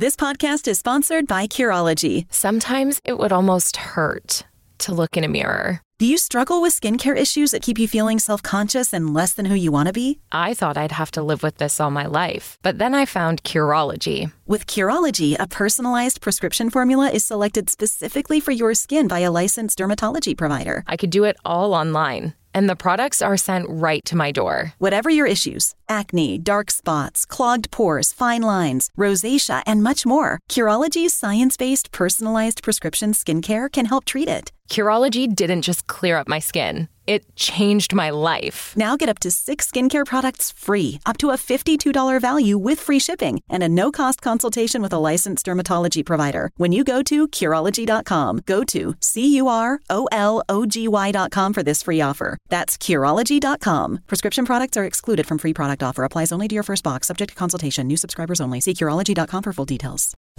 This podcast is sponsored by Curology. Sometimes it would almost hurt to look in a mirror. Do you struggle with skincare issues that keep you feeling self conscious and less than who you want to be? I thought I'd have to live with this all my life, but then I found Curology. With Curology, a personalized prescription formula is selected specifically for your skin by a licensed dermatology provider. I could do it all online, and the products are sent right to my door. Whatever your issues acne, dark spots, clogged pores, fine lines, rosacea, and much more Curology's science based personalized prescription skincare can help treat it. Curology didn't just clear up my skin, it changed my life. Now get up to six skincare products free, up to a $52 value with free shipping, and a no cost consultation with a licensed dermatology provider when you go to Curology.com. Go to C U R O L O G Y.com for this free offer. That's Curology.com. Prescription products are excluded from free product offer, applies only to your first box, subject to consultation, new subscribers only. See Curology.com for full details.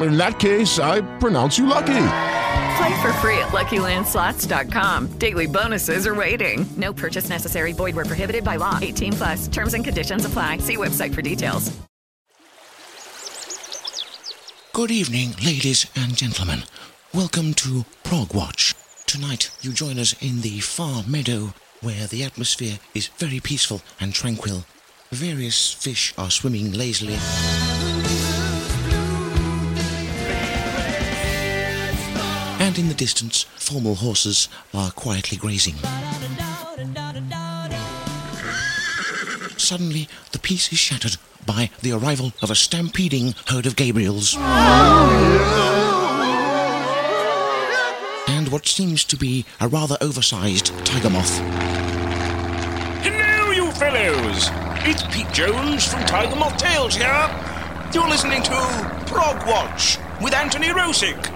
In that case, I pronounce you lucky. Play for free at LuckyLandSlots.com. Daily bonuses are waiting. No purchase necessary. Void where prohibited by law. 18 plus. Terms and conditions apply. See website for details. Good evening, ladies and gentlemen. Welcome to Prog Watch. Tonight, you join us in the far meadow where the atmosphere is very peaceful and tranquil. Various fish are swimming lazily. And in the distance, formal horses are quietly grazing. Suddenly, the peace is shattered by the arrival of a stampeding herd of Gabriels. And what seems to be a rather oversized tiger moth. Hello, you fellows! It's Pete Jones from Tiger Moth Tales here. You're listening to Prog Watch with Anthony Rosick.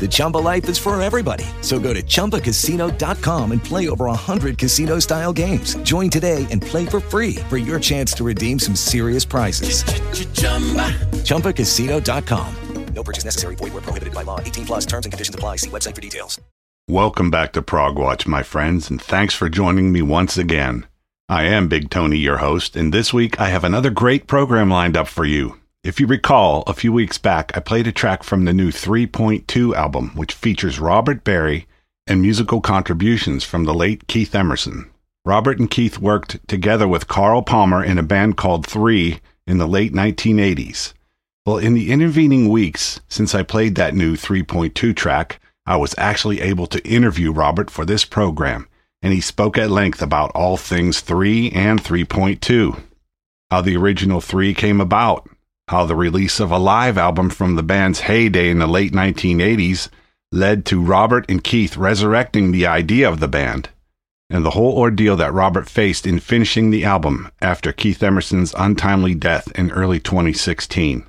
The Chumba life is for everybody. So go to ChumbaCasino.com and play over 100 casino style games. Join today and play for free for your chance to redeem some serious prizes. ChumbaCasino.com. No purchase necessary. Void where prohibited by law. 18 plus terms and conditions apply. See website for details. Welcome back to Prog Watch, my friends, and thanks for joining me once again. I am Big Tony, your host, and this week I have another great program lined up for you. If you recall, a few weeks back I played a track from the new 3.2 album, which features Robert Berry and musical contributions from the late Keith Emerson. Robert and Keith worked together with Carl Palmer in a band called Three in the late 1980s. Well, in the intervening weeks since I played that new 3.2 track, I was actually able to interview Robert for this program, and he spoke at length about all things 3 and 3.2. How the original 3 came about, how the release of a live album from the band's heyday in the late 1980s led to Robert and Keith resurrecting the idea of the band, and the whole ordeal that Robert faced in finishing the album after Keith Emerson's untimely death in early 2016.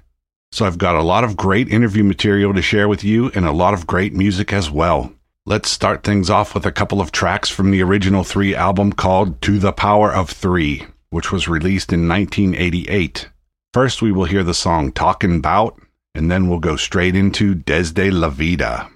So I've got a lot of great interview material to share with you and a lot of great music as well. Let's start things off with a couple of tracks from the original 3 album called To the Power of 3, which was released in 1988. First, we will hear the song Talkin' Bout, and then we'll go straight into Desde la Vida.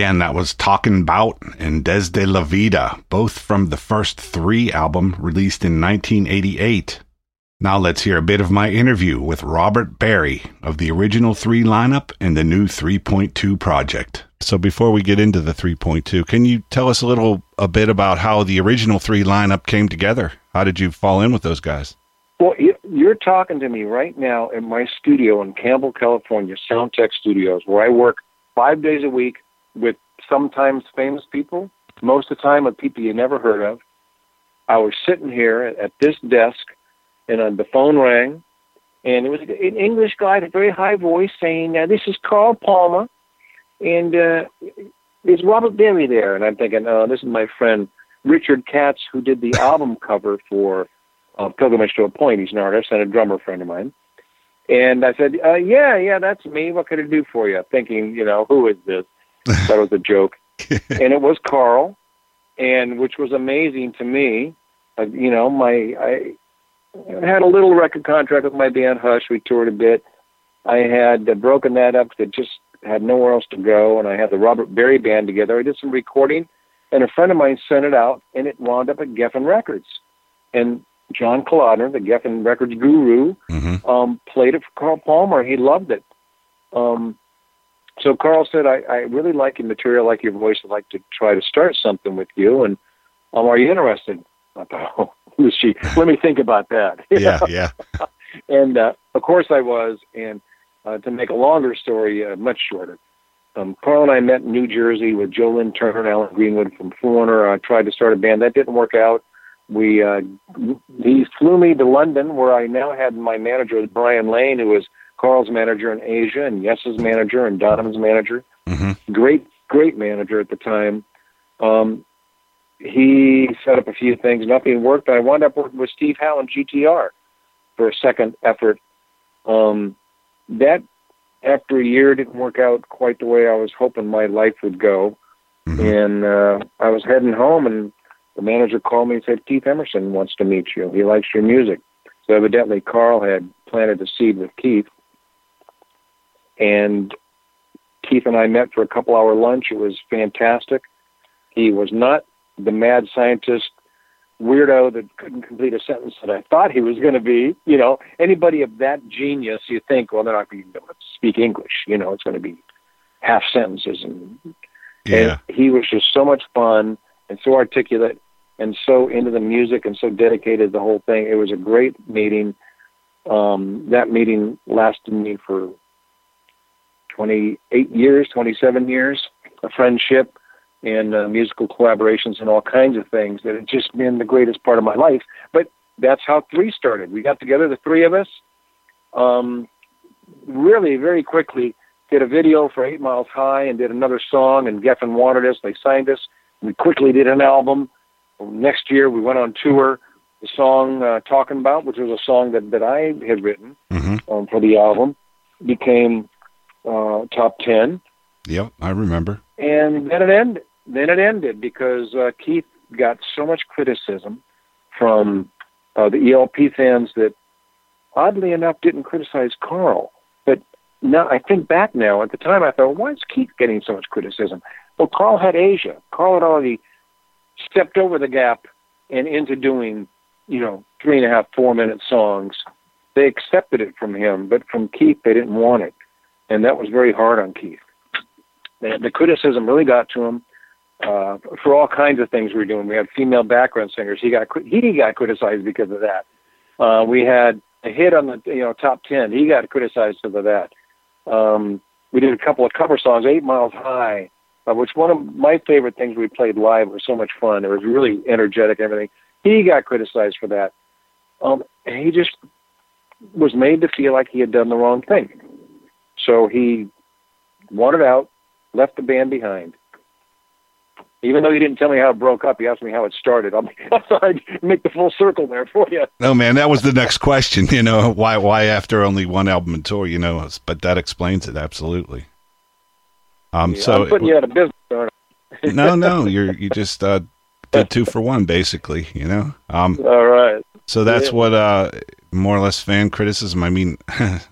Again, that was Talkin' Bout and Desde la Vida, both from the first three album released in 1988. Now let's hear a bit of my interview with Robert Berry of the original three lineup and the new 3.2 project. So before we get into the 3.2, can you tell us a little a bit about how the original three lineup came together? How did you fall in with those guys? Well, you- you're talking to me right now in my studio in Campbell, California, Soundtech Studios, where I work five days a week with sometimes famous people, most of the time with people you never heard of. I was sitting here at this desk, and uh, the phone rang, and it was an English guy with a very high voice saying, uh, "This is Carl Palmer, and uh, is Robert Berry there?" And I'm thinking, "Oh, this is my friend Richard Katz, who did the album cover for uh, Pilgrimage to a Point. He's an artist and a drummer friend of mine." And I said, uh, "Yeah, yeah, that's me. What can I do for you?" Thinking, you know, who is this? That was a joke, and it was Carl, and which was amazing to me. Uh, you know, my I had a little record contract with my band Hush. We toured a bit. I had uh, broken that up because just had nowhere else to go, and I had the Robert Berry band together. I did some recording, and a friend of mine sent it out, and it wound up at Geffen Records. And John Kalodner, the Geffen Records guru, um, played it for Carl Palmer. He loved it. Um, so Carl said, I, I really like your material, like your voice. I'd like to try to start something with you. And um, are you interested? I thought, oh, who is she? Let me think about that. Yeah, yeah. and uh, of course I was. And uh, to make a longer story uh, much shorter, um, Carl and I met in New Jersey with Joe Lynn Turner and Alan Greenwood from Foreigner. I tried to start a band that didn't work out. We uh, he flew me to London, where I now had my manager Brian Lane, who was Carl's manager in Asia and Yes's manager and Donovan's manager. Great, great manager at the time. Um, he set up a few things. Nothing worked. I wound up working with Steve Howe and GTR for a second effort. Um, that, after a year, didn't work out quite the way I was hoping my life would go. And uh, I was heading home, and the manager called me and said, Keith Emerson wants to meet you. He likes your music. So evidently, Carl had planted a seed with Keith. And Keith and I met for a couple hour lunch. It was fantastic. He was not the mad scientist weirdo that couldn't complete a sentence that I thought he was going to be. You know, anybody of that genius, you think, well, they're not going to speak English. You know, it's going to be half sentences. And, Yeah. and he was just so much fun and so articulate and so into the music and so dedicated to the whole thing. It was a great meeting. Um, that meeting lasted me for 28 years, 27 years, a friendship and uh, musical collaborations and all kinds of things that have just been the greatest part of my life. But that's how three started. We got together, the three of us, um, really very quickly did a video for Eight Miles High and did another song, and Geffen wanted us. They signed us. We quickly did an album. Next year, we went on tour. The song uh, "Talking About," which was a song that, that I had written um, for the album, became uh, top ten. Yep, I remember. And then it ended. Then it ended because uh, Keith got so much criticism from uh, the ELP fans that, oddly enough, didn't criticize Carl. But now I think back now. At the time, I thought, why is Keith getting so much criticism? Well, Carl had Asia. Carl had already stepped over the gap and into doing, you know, three and a half, four minute songs. They accepted it from him, but from Keith, they didn't want it, and that was very hard on Keith. The, the criticism really got to him uh, for all kinds of things we were doing. We had female background singers. He got he got criticized because of that. Uh, we had a hit on the you know top ten. He got criticized of that. Um, we did a couple of cover songs, Eight Miles High, uh, which one of my favorite things we played live. Was so much fun. It was really energetic and everything. He got criticized for that. Um, and he just was made to feel like he had done the wrong thing. So he wanted out, left the band behind. Even though he didn't tell me how it broke up, he asked me how it started. I'll, I'll try make the full circle there for you. No, man, that was the next question. You know, why why after only one album and tour? You know, but that explains it absolutely. Um, so I'm putting you out of business. aren't I? no, no, you're you just uh, did two for one, basically. You know. Um, All right. so that's Yeah. what uh, more or less fan criticism. I mean,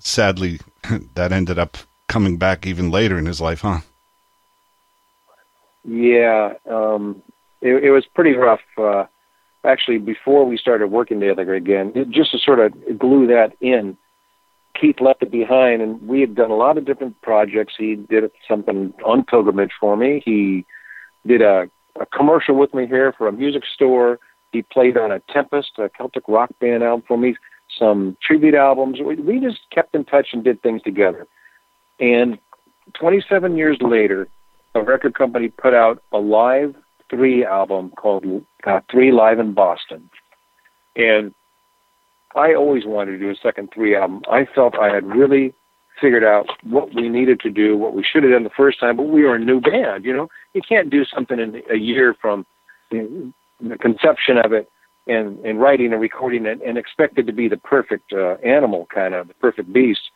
sadly, that ended up coming back even later in his life, huh? Yeah, um, it, it was pretty rough. Uh, actually, before we started working together again, it, just to sort of glue that in, Keith left it behind, and we had done a lot of different projects. He did something on pilgrimage for me. He did a, a commercial with me here for a music store. He played on a Tempest, a Celtic rock band album for me, some tribute albums. We, we just kept in touch and did things together. And 27 years later, a record company put out a live three album called uh, Three Live in Boston. And I always wanted to do a second three album. I felt I had really figured out what we needed to do, what we should have done the first time, but we were a new band, you know. You can't do something in a year from you the conception of it and, and writing and recording it and expect it to be the perfect uh, animal, kind of, the perfect beast.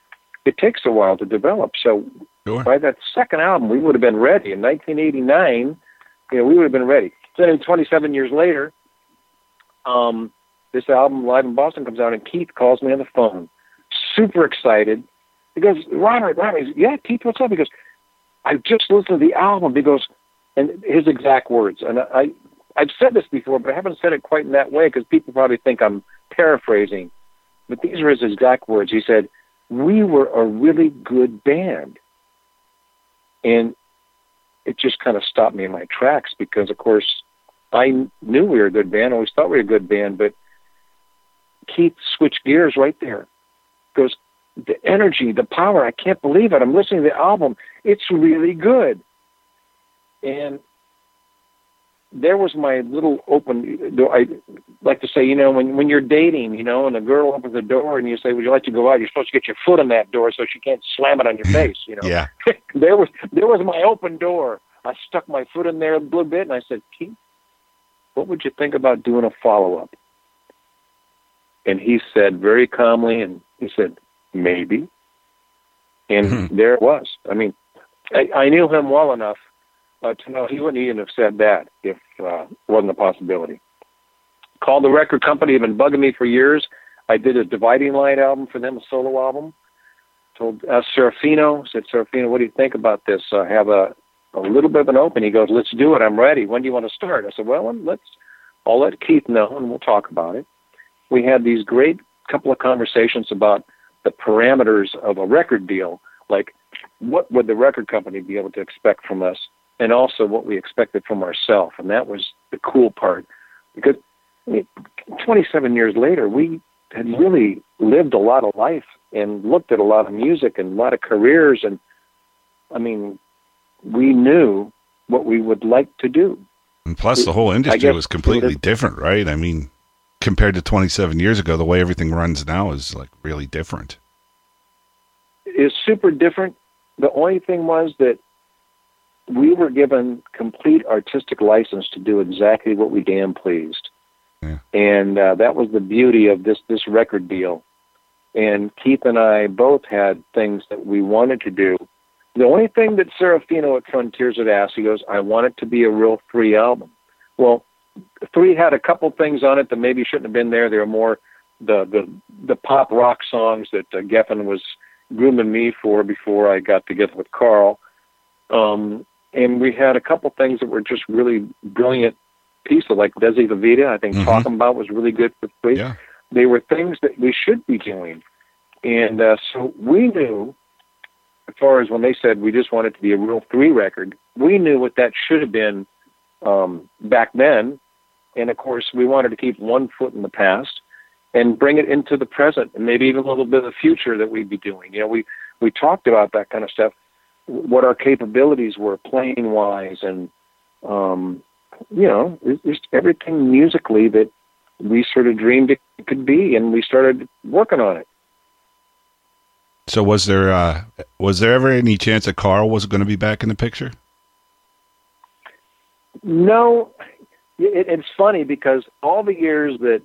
It takes a while to develop. So sure. by that second album, we would have been ready. In 1989, you know, we would have been ready. So then 27 years later, um, this album, Live in Boston, comes out, and Keith calls me on the phone, super excited. He goes, Robert, Robert, yeah, Keith, what's up? He goes, I just listened to the album. He goes, and his exact words, and I, I've said this before, but I haven't said it quite in that way because people probably think I'm paraphrasing. But these are his exact words. He said, "We were a really good band," and it just kind of stopped me in my tracks because, of course, I knew we were a good band. Always thought we were a good band, but Keith switched gears right there. Goes the energy, the power. I can't believe it. I'm listening to the album. It's really good. And there was my little open. Door. I like to say, you know, when when you're dating, you know, and a girl opens the door and you say, "Would you like to go out?" You're supposed to get your foot in that door so she can't slam it on your face. You know. Yeah. there was there was my open door. I stuck my foot in there a little bit and I said, "Keith, what would you think about doing a follow up?" And he said very calmly, and he said, "Maybe." And mm-hmm. there it was. I mean, I, I knew him well enough uh, no, he wouldn't even have said that if uh, wasn't a possibility. Called the record company, have been bugging me for years. I did a Dividing Line album for them, a solo album. Told uh, Serafino, said, Serafino, what do you think about this? I have a, a little bit of an open. He goes, let's do it. I'm ready. When do you want to start? I said, well, let's, I'll let Keith know and we'll talk about it. We had these great couple of conversations about the parameters of a record deal, like what would the record company be able to expect from us and also what we expected from ourselves. And that was the cool part because I mean, 27 years later, we had really lived a lot of life and looked at a lot of music and a lot of careers. And I mean, we knew what we would like to do. And plus, the whole industry was completely different, right? I mean, compared to 27 years ago, the way everything runs now is like really different. is super different. The only thing was that we were given complete artistic license to do exactly what we damn pleased, and uh, that was the beauty of this this record deal. And Keith and I both had things that we wanted to do. The only thing that Serafino at Frontiers had asked, he goes, "I want it to be a real three album." Well, three had a couple things on it that maybe shouldn't have been there. They were more the the the pop rock songs that uh, Geffen was grooming me for before I got together with Carl. Um, and we had a couple things that were just really brilliant pieces, like Desde la Vida. I think Mhm. talking about was really good for three. Yeah. They were things that we should be doing, and uh, so we knew. As far as when they said we just wanted to be a real three record, we knew what that should have been um, back then, and of course we wanted to keep one foot in the past and bring it into the present and maybe even a little bit of the future that we'd be doing. You know, we we talked about that kind of stuff, what our capabilities were playing wise, and um, you know, just everything musically that we sort of dreamed it could be, and we started working on it. So was there uh was there ever any chance that Carl was going to be back in the picture? No, it, it's funny because all the years that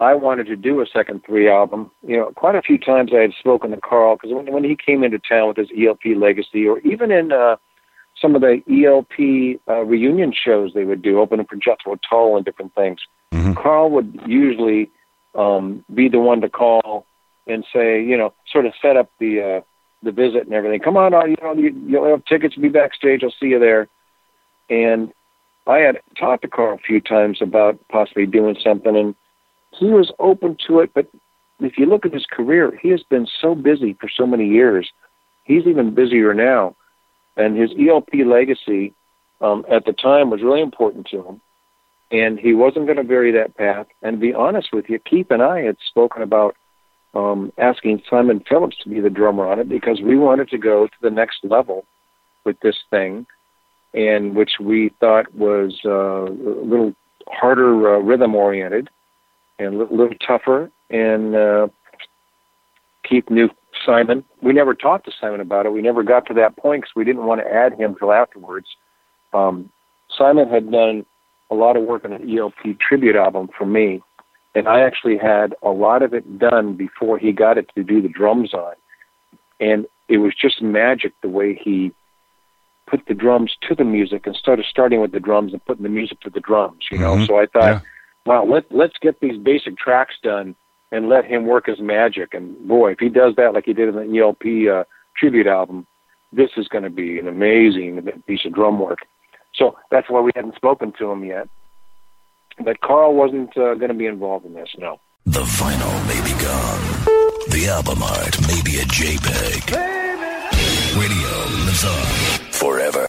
I wanted to do a second three album, you know, quite a few times I had spoken to Carl because when, when he came into town with his ELP legacy, or even in uh, some of the ELP uh, reunion shows they would do, opening for Jethro Tull and different things, Carl would usually um, be the one to call and say, you know, sort of set up the uh, the visit and everything. Come on, you know, you, you'll have tickets, be backstage. I'll see you there. And I had talked to Carl a few times about possibly doing something, and he was open to it. But if you look at his career, he has been so busy for so many years. He's even busier now, and his ELP legacy um, at the time was really important to him, and he wasn't going to vary that path. And to be honest with you, Keith and I had spoken about um, asking Simon Phillips to be the drummer on it because we wanted to go to the next level with this thing, and which we thought was uh, a little harder uh, rhythm oriented and a little, little tougher. And uh, Keith knew Simon. We never talked to Simon about it. We never got to that point because we didn't want to add him till afterwards. Um, Simon had done a lot of work on an ELP tribute album for me, and I actually had a lot of it done before he got it to do the drums on. And it was just magic the way he put the drums to the music and started starting with the drums and putting the music to the drums, you know. Mhm. So I thought, Yeah. Wow, let let's get these basic tracks done and let him work his magic. And boy, if he does that like he did in the ELP uh, tribute album, this is going to be an amazing piece of drum work. So that's why we hadn't spoken to him yet. But Carl wasn't uh, going to be involved in this, no. The vinyl may be gone. The album art may be a JPEG. Radio lives on forever.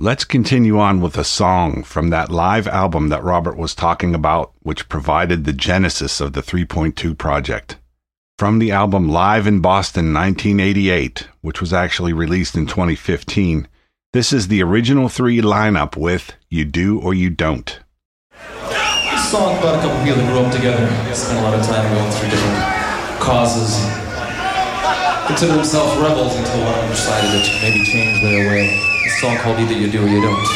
Let's continue on with a song from that live album that Robert was talking about, which provided the genesis of the 3.2 project. From the album Live in Boston 1988, which was actually released in 2015, this is the original three lineup with You Do or You Don't. This song about a couple people that grew up together, spent a lot of time going through different causes, consider themselves rebels until one of them decided to maybe change their way. This song called Either You Do or You Don't.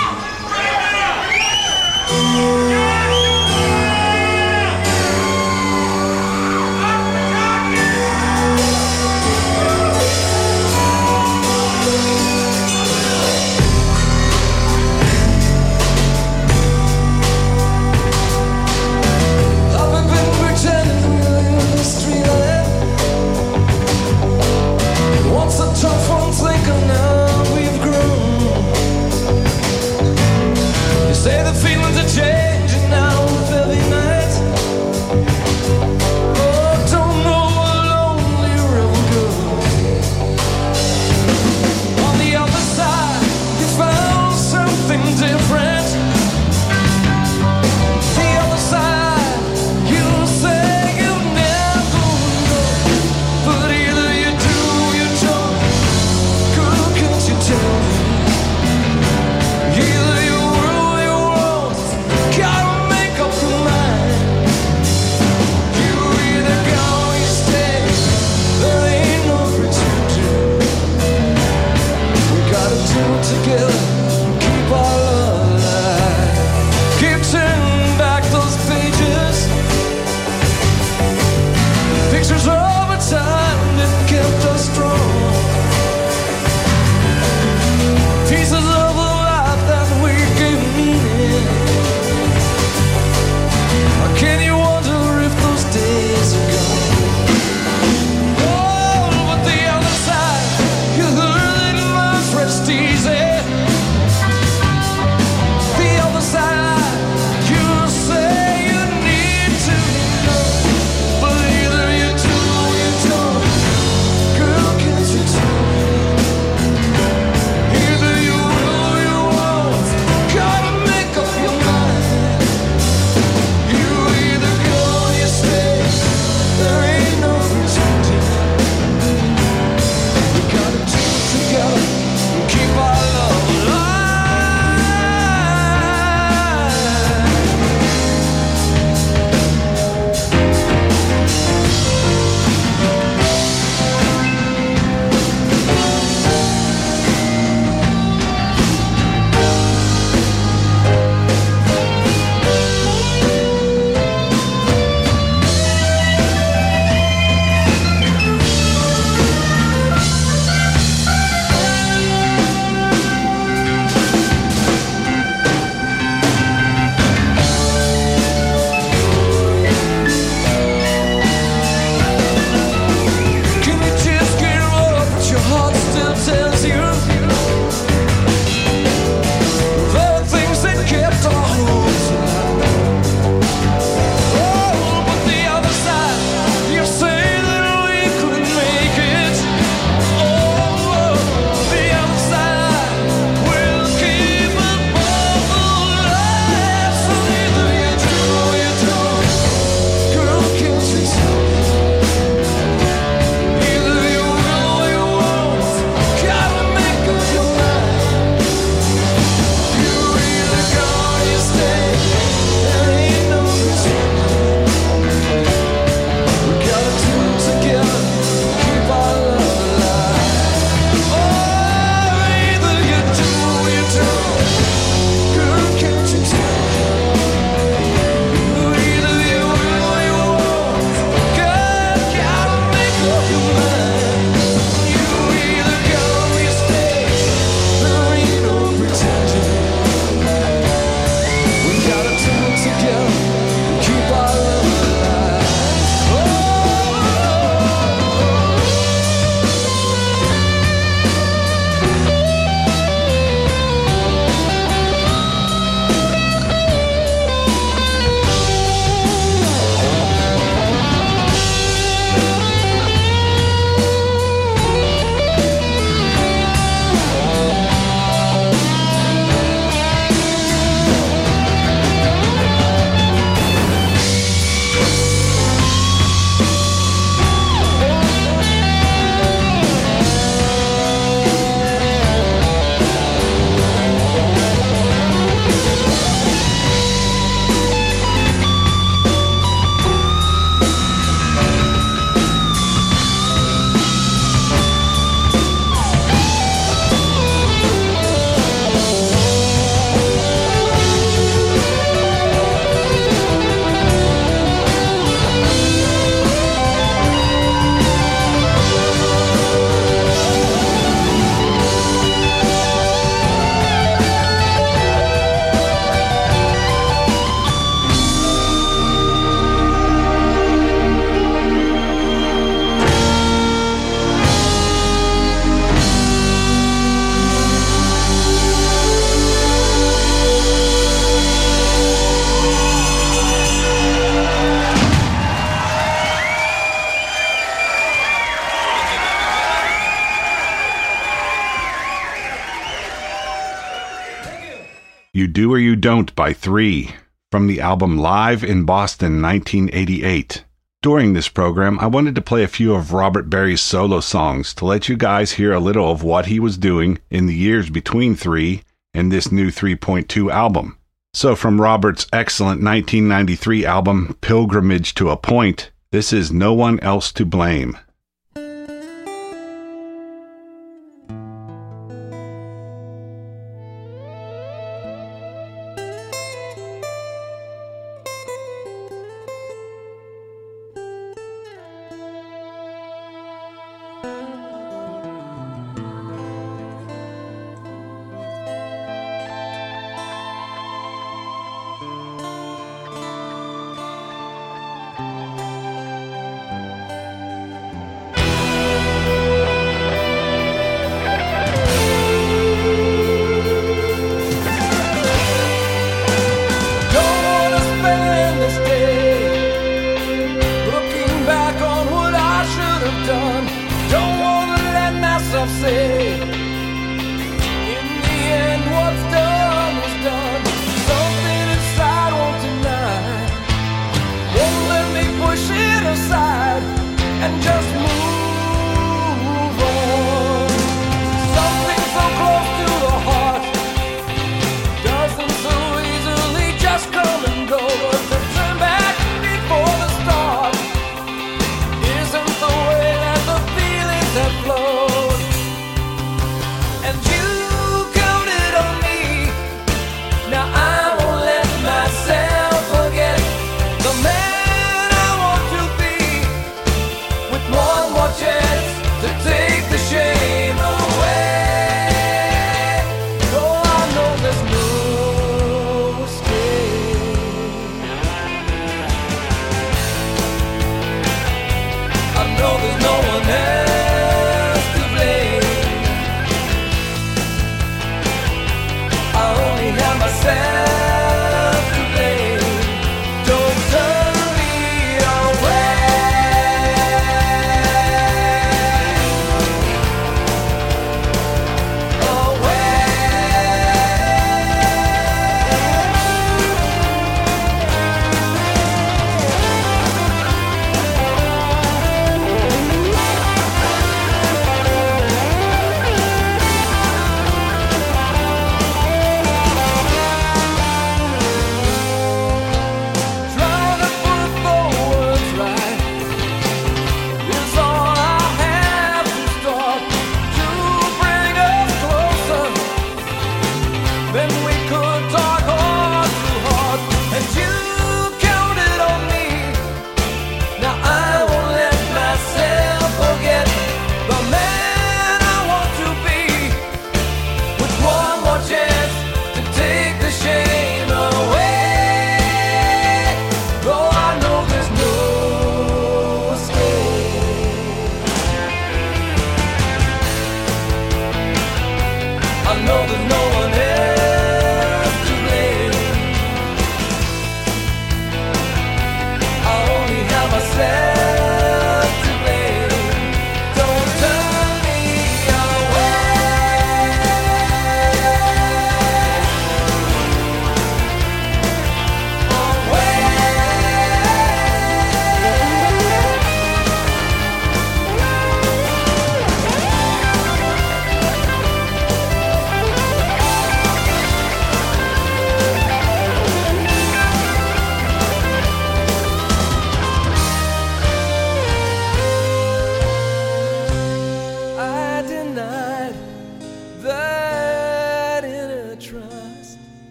Do or You Don't by Three from the album Live in Boston 1988. During this program, I wanted to play a few of Robert Berry's solo songs to let you guys hear a little of what he was doing in the years between 3 and this new 3.2 album. So, from Robert's excellent 1993 album, Pilgrimage to a Point, this is No One Else to Blame.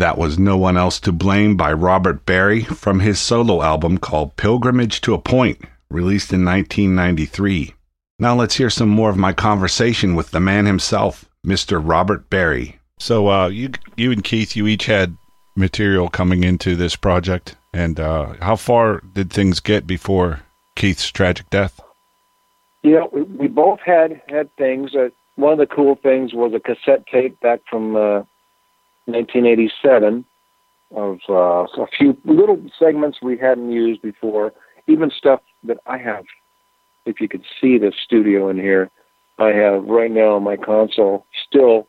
That was No One Else to Blame by Robert Berry from his solo album called Pilgrimage to a Point, released in 1993. Now let's hear some more of my conversation with the man himself, Mr. Robert Berry. So, uh, you, you and Keith, you each had material coming into this project, and uh, how far did things get before Keith's tragic death? Yeah, we, we both had had things. Uh, one of the cool things was a cassette tape back from uh, 1987 of uh, a few little segments we hadn't used before, even stuff that I have. If you could see the studio in here, I have right now on my console still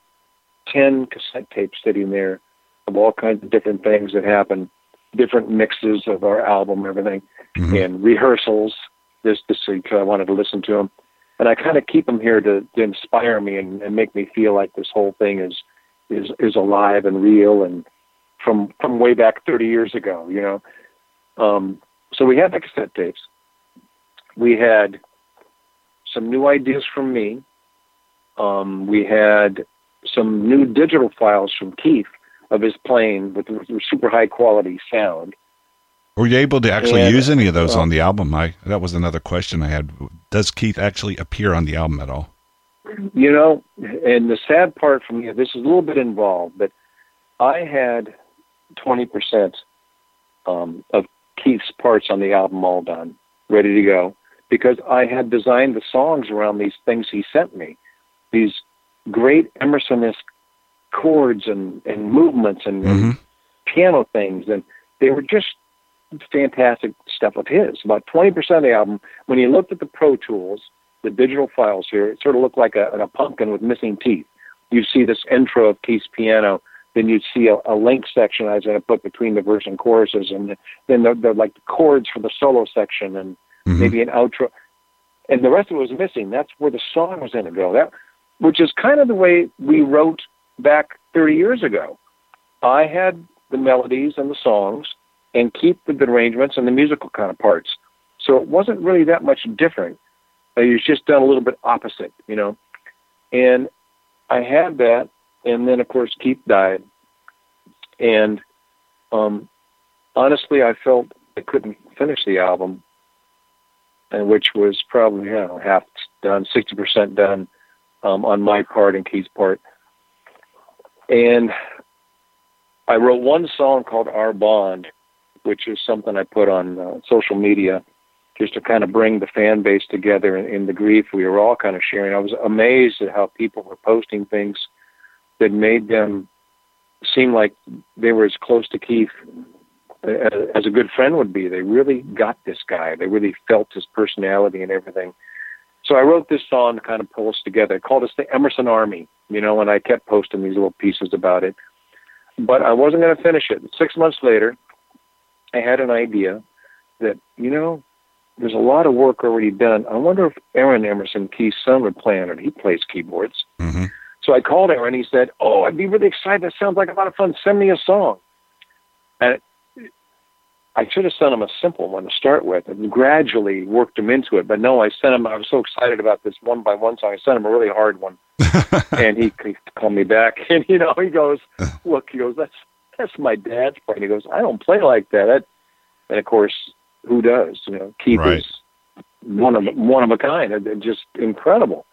10 cassette tapes sitting there of all kinds of different things that happened, different mixes of our album, everything, mm-hmm. and rehearsals. Just to see, because I wanted to listen to them, and I kind of keep them here to, to inspire me and, and make me feel like this whole thing is is is alive and real and from from way back 30 years ago, you know. Um, so we had the cassette tapes. We had some new ideas from me. Um, we had some new digital files from Keith of his playing with, with super high quality sound. Were you able to actually and, use any of those uh, on the album? I that was another question I had. Does Keith actually appear on the album at all? You know, and the sad part for me, this is a little bit involved, but I had 20% um, of Keith's parts on the album all done, ready to go, because I had designed the songs around these things he sent me, these great Emerson-esque chords and, and movements and, mm-hmm. and piano things, and they were just fantastic stuff of his. About 20% of the album, when you looked at the Pro Tools – the digital files here, it sort of looked like a, a pumpkin with missing teeth. You see this intro of Keith's piano, then you'd see a, a link section I was going to put between the verse and choruses, and then they're, they're like the chords for the solo section, and mm-hmm. maybe an outro, and the rest of it was missing. That's where the song was going to go. That, which is kind of the way we wrote back 30 years ago. I had the melodies and the songs, and keep the arrangements and the musical kind of parts. So it wasn't really that much different. Uh, he's just done a little bit opposite, you know. And I had that, and then of course Keith died, and um, honestly, I felt I couldn't finish the album, and which was probably you know half done, sixty percent done um, on my part and Keith's part, and I wrote one song called "Our Bond," which is something I put on uh, social media just to kind of bring the fan base together in, in the grief we were all kind of sharing. I was amazed at how people were posting things that made them seem like they were as close to Keith uh, as a good friend would be. They really got this guy. They really felt his personality and everything. So I wrote this song to kind of pull us together. I called us the Emerson Army, you know, and I kept posting these little pieces about it. But I wasn't going to finish it. Six months later, I had an idea that, you know, there's a lot of work already done. I wonder if Aaron Emerson, Keith's son, would play on it. He plays keyboards. Mm-hmm. So I called Aaron. He said, "Oh, I'd be really excited. That sounds like a lot of fun. Send me a song." And I should have sent him a simple one to start with, and gradually worked him into it. But no, I sent him. I was so excited about this one by one song. I sent him a really hard one, and he, he called me back, and you know, he goes, "Look," he goes, "That's that's my dad's part." He goes, "I don't play like that." that and of course, who does? You know, Keith right. is one of one of a kind, just incredible.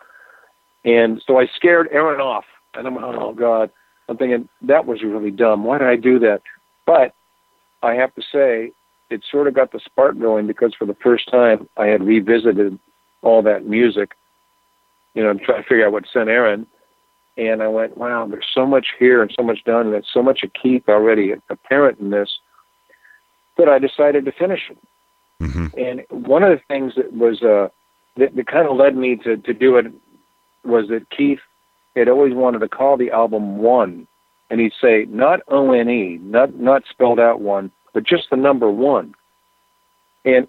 And so I scared Aaron off, and I'm oh god, I'm thinking that was really dumb. Why did I do that? But I have to say, it sort of got the spark going because for the first time I had revisited all that music, you know, trying to figure out what sent Aaron. And I went, wow, there's so much here and so much done, and there's so much of Keith already apparent in this that I decided to finish it. Mm-hmm. And one of the things that was uh, that, that kind of led me to, to do it was that Keith had always wanted to call the album One, and he'd say not O N E, not not spelled out one, but just the number one. And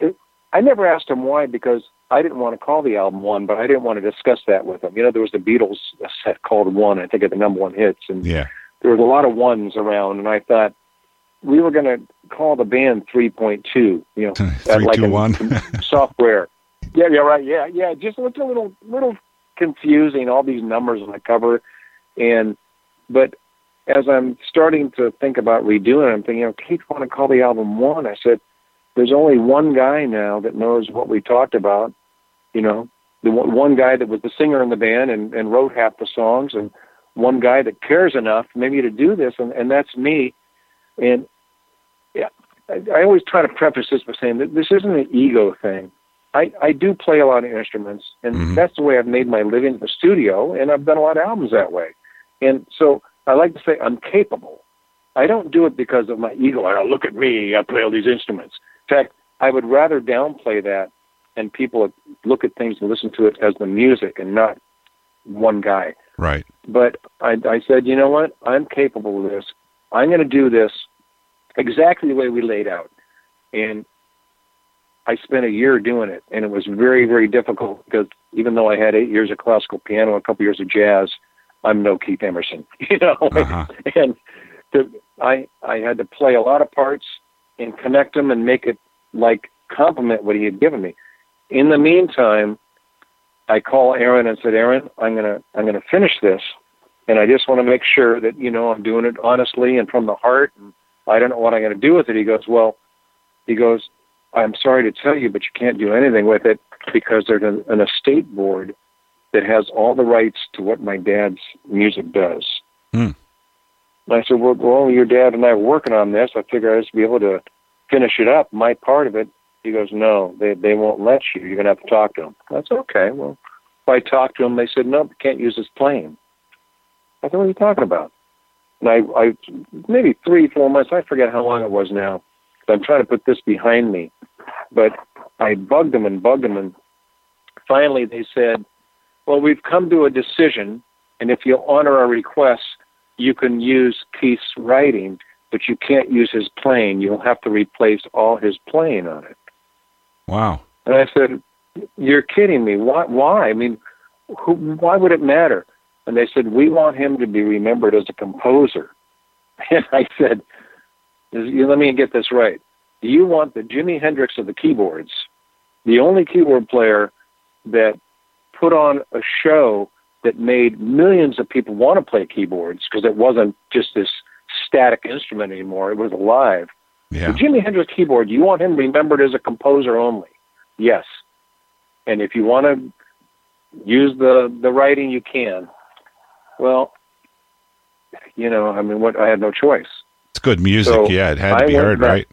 it, I never asked him why because I didn't want to call the album One, but I didn't want to discuss that with him. You know, there was the Beatles set called One, I think, of the number one hits, and yeah. there was a lot of ones around, and I thought we were going to call the band 3.2, you know, Three, like two, one. software. Yeah, yeah, right. Yeah, yeah. Just looked a little, little confusing. All these numbers on the cover, and but as I'm starting to think about redoing it, I'm thinking, okay, Keith want to call the album one. I said, there's only one guy now that knows what we talked about. You know, the one one guy that was the singer in the band and, and wrote half the songs, and one guy that cares enough maybe to do this, and, and that's me. And yeah, I, I always try to preface this by saying that this isn't an ego thing. I, I do play a lot of instruments, and Mm-hmm. that's the way I've made my living in the studio, and I've done a lot of albums that way. And so I like to say I'm capable. I don't do it because of my ego. I don't look at me. I play all these instruments. In fact, I would rather downplay that, and people look at things and listen to it as the music and not one guy. Right. But I, I said, you know what? I'm capable of this. I'm going to do this exactly the way we laid out. And I spent a year doing it, and it was very, very difficult because even though I had eight years of classical piano, a couple years of jazz, I'm no Keith Emerson, you know. Uh-huh. and to, I I had to play a lot of parts and connect them and make it like complement what he had given me. In the meantime, I call Aaron and said, Aaron, I'm gonna I'm gonna finish this, and I just want to make sure that you know I'm doing it honestly and from the heart. And I don't know what I'm gonna do with it. He goes, well, he goes, I'm sorry to tell you, but you can't do anything with it because there's an, an estate board that has all the rights to what my dad's music does. Hmm. And I said, well, well, your dad and I were working on this. I figure I should be able to finish it up, my part of it. He goes, no, they they won't let you. You're gonna have to talk to them. That's okay. Well, if I talked to them, they said, no, you can't use this plane. I said, what are you talking about? And I, I maybe three, four months. I forget how long it was now. I'm trying to put this behind me, but I bugged them and bugged them, and finally they said, well, we've come to a decision, and if you'll honor our request, you can use Keith's writing, but you can't use his plane. You'll have to replace all his plane on it. Wow. And I said, "You're kidding me? Why? Why? I mean, who, why would it matter?" And they said, "We want him to be remembered as a composer." And I said, "Let me get this right. Do you want the Jimi Hendrix of the keyboards, the only keyboard player that put on a show that made millions of people want to play keyboards because it wasn't just this static instrument anymore; it was alive." Yeah. The Jimi Hendrix keyboard, do you want him remembered as a composer only. Yes. And if you want to use the, the writing, you can. Well, you know, I mean, what I had no choice. It's good music. So, yeah, it had to I be heard, back- right?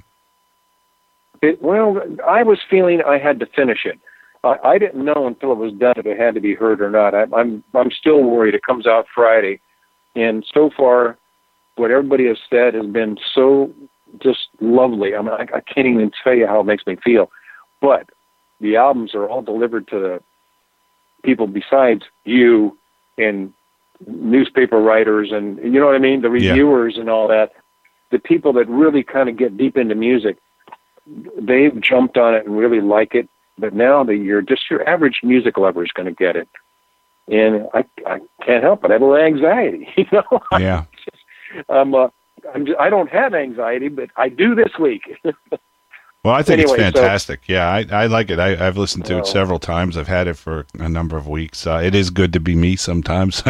It, well, I was feeling I had to finish it. I, I didn't know until it was done if it had to be heard or not. I, I'm I'm still worried. It comes out Friday, and so far, what everybody has said has been so just lovely. I mean, I, I can't even tell you how it makes me feel. But the albums are all delivered to the people besides you and newspaper writers and you know what I mean, the Yeah. reviewers and all that. The people that really kind of get deep into music, they've jumped on it and really like it. But now the you're just your average music lover is going to get it, and I I can't help it. I have a little anxiety, you know. Yeah. I'm uh, I'm just, I don't have anxiety, but I do this week. Well, I think Anyway, it's so- fantastic. yeah, I, I like it. I, I've listened to it several times. I've had it for a number of weeks. Uh, it is good to be me sometimes.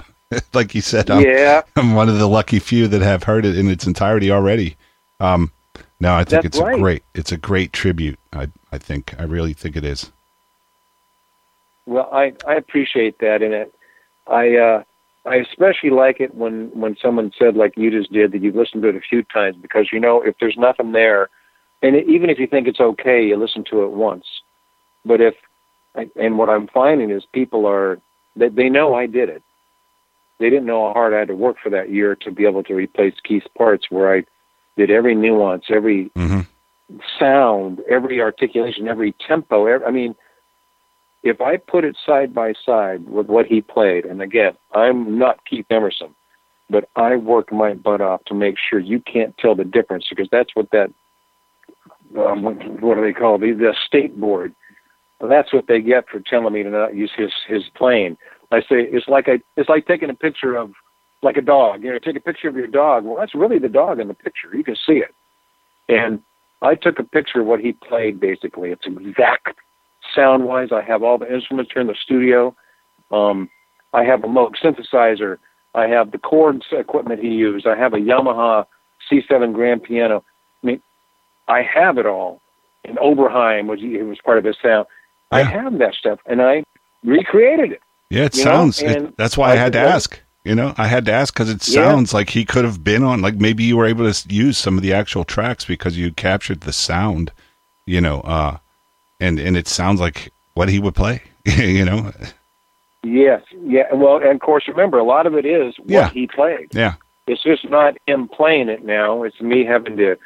like you said, I'm, Yeah. I'm one of the lucky few that have heard it in its entirety already. Um, no, I think That's it's right. a great. It's a great tribute. I I think I really think it is. Well, I I appreciate that, and it, I uh, I especially like it when when someone said like you just did that you've listened to it a few times because you know if there's nothing there, and even if you think it's okay, you listen to it once. But if and what I'm finding is people are they they know I did it. They didn't know how hard I had to work for that year to be able to replace Keith's parts, where I did every nuance, every mm-hmm. sound, every articulation, every tempo. Every, I mean, if I put it side by side with what he played, and again, I'm not Keith Emerson, but I worked my butt off to make sure you can't tell the difference because that's what that um, what, what do they call the the state board? Well, that's what they get for telling me to not use his his plane. I say it's like I it's like taking a picture of like a dog. You know, take a picture of your dog. Well, that's really the dog in the picture. You can see it. And I took a picture of what he played. Basically, it's exact sound wise. I have all the instruments here in the studio. Um, I have a Moog synthesizer I have the chords equipment he used. I have a Yamaha C7 grand piano. I mean, I have it all. And Oberheim was it was part of his sound. I have that stuff, and I recreated it. Yeah, it sounds. it- that's why I, had to I- ask. You know, I had to ask because it Yeah. sounds like he could have been on. Like maybe you were able to use some of the actual tracks because you captured the sound. You know, uh, and and it sounds like what he would play. you know, Yes, yeah. Well, and of course, remember, a lot of it is what Yeah. he played. yeah, It's just not him playing it now. It's me having to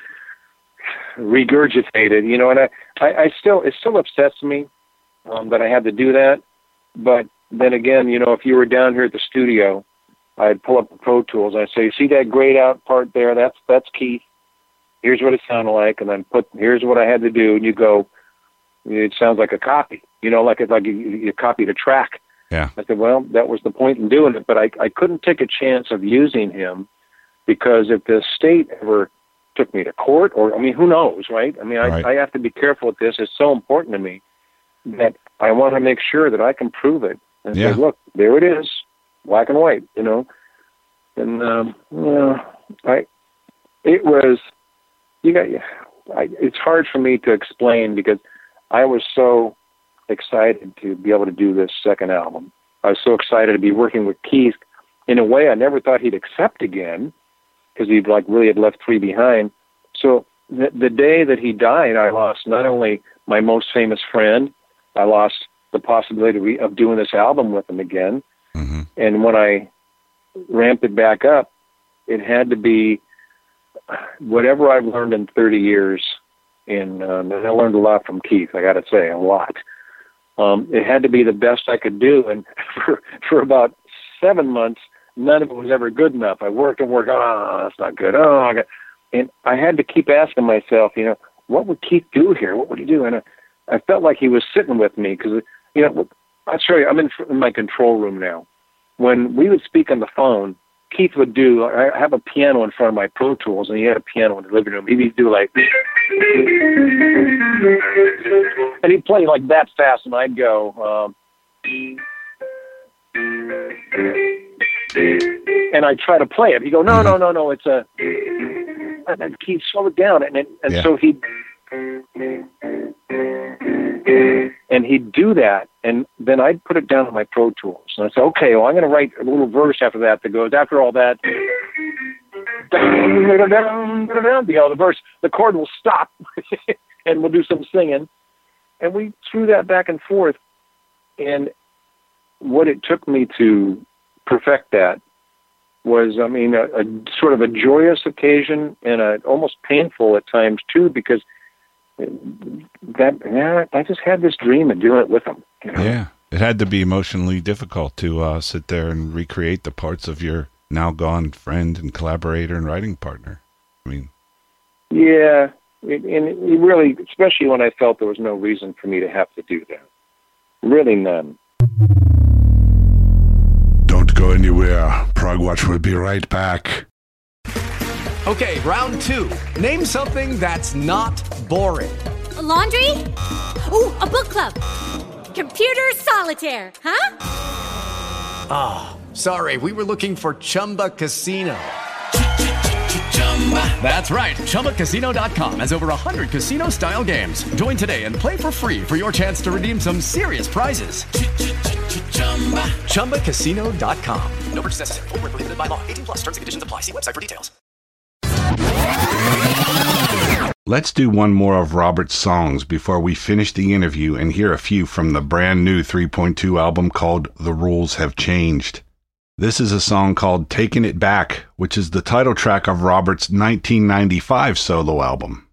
regurgitate it, you know. And I, I, I still, it still upsets me um, that I had to do that. But then again, you know, if you were down here at the studio, I'd pull up the Pro Tools. and I'd say, "See that grayed out part there? That's that's Keith. Here's what it sounded like." And then put, "Here's what I had to do." And you go, "It sounds like a copy." You know, like it's like you, you copied a track. yeah, I said, well, that was the point in doing it, but I, I couldn't take a chance of using him because if the state ever took me to court, or I mean, who knows, right? I mean, I, Right. I have to be careful with this. It's so important to me that I want to make sure that I can prove it and Yeah. say, look, there it is, black and white, you know. And um, you know, I, it was, you got, I, it's hard for me to explain because I was so excited to be able to do this second album. I was so excited to be working with Keith in a way I never thought he'd accept again because he'd like really had left three behind. So the, the day that he died, I lost not only my most famous friend, I lost the possibility of doing this album with him again. And when I ramped it back up, it had to be whatever I've learned in 30 years. In um, and I learned a lot from Keith. I got to say, a lot um, it had to be the best I could do. And for, for about seven months, none of it was ever good enough. I worked and worked. Oh, that's not good. Oh, I got, and I had to keep asking myself, you know, what would Keith do here? What would he do? And I, I felt like he was sitting with me because, you know, I'll show you. I'm in, in my control room now. When we would speak on the phone, Keith would do. I have a piano in front of my Pro Tools, and he had a piano in the living room. He'd do like, and he'd play like that fast, and I'd go. Um, and I try to play it. He'd go, no, no, mm-hmm. no, no, it's a. And then Keith slow it down, and and, and Yeah. so he. And he'd do that, and then I'd put it down on my Pro Tools, and I'd say, okay, well, I'm going to write a little verse after that that goes after all that. You know, the verse, the chord will stop, and we'll do some singing, and we threw that back and forth, and what it took me to perfect that was, I mean, a, a sort of a joyous occasion and a almost painful at times too, because that yeah, I just had this dream of doing it with him. You know? yeah. It had to be emotionally difficult to uh, sit there and recreate the parts of your now gone friend and collaborator and writing partner. I mean, Yeah, it, and it really, especially when I felt there was no reason for me to have to do that. Really none. Don't go anywhere. Progwatch will be right back. Okay, round two. Name something that's not boring. A laundry? Ooh, a book club. Computer solitaire, huh? Ah, sorry, we were looking for Chumba Casino. That's right. ChumbaCasino.com has over 100 casino style games. Join today and play for free for your chance to redeem some serious prizes. ChumbaCasino.com. No purchase necessary. Void where prohibited by law. 18 plus terms and conditions apply. See website for details. let's do one more of Robert's songs before we finish the interview and hear a few from the brand new 3.2 album called The Rules Have Changed. This is a song called Taking It Back, which is the title track of Robert's 1995 solo album.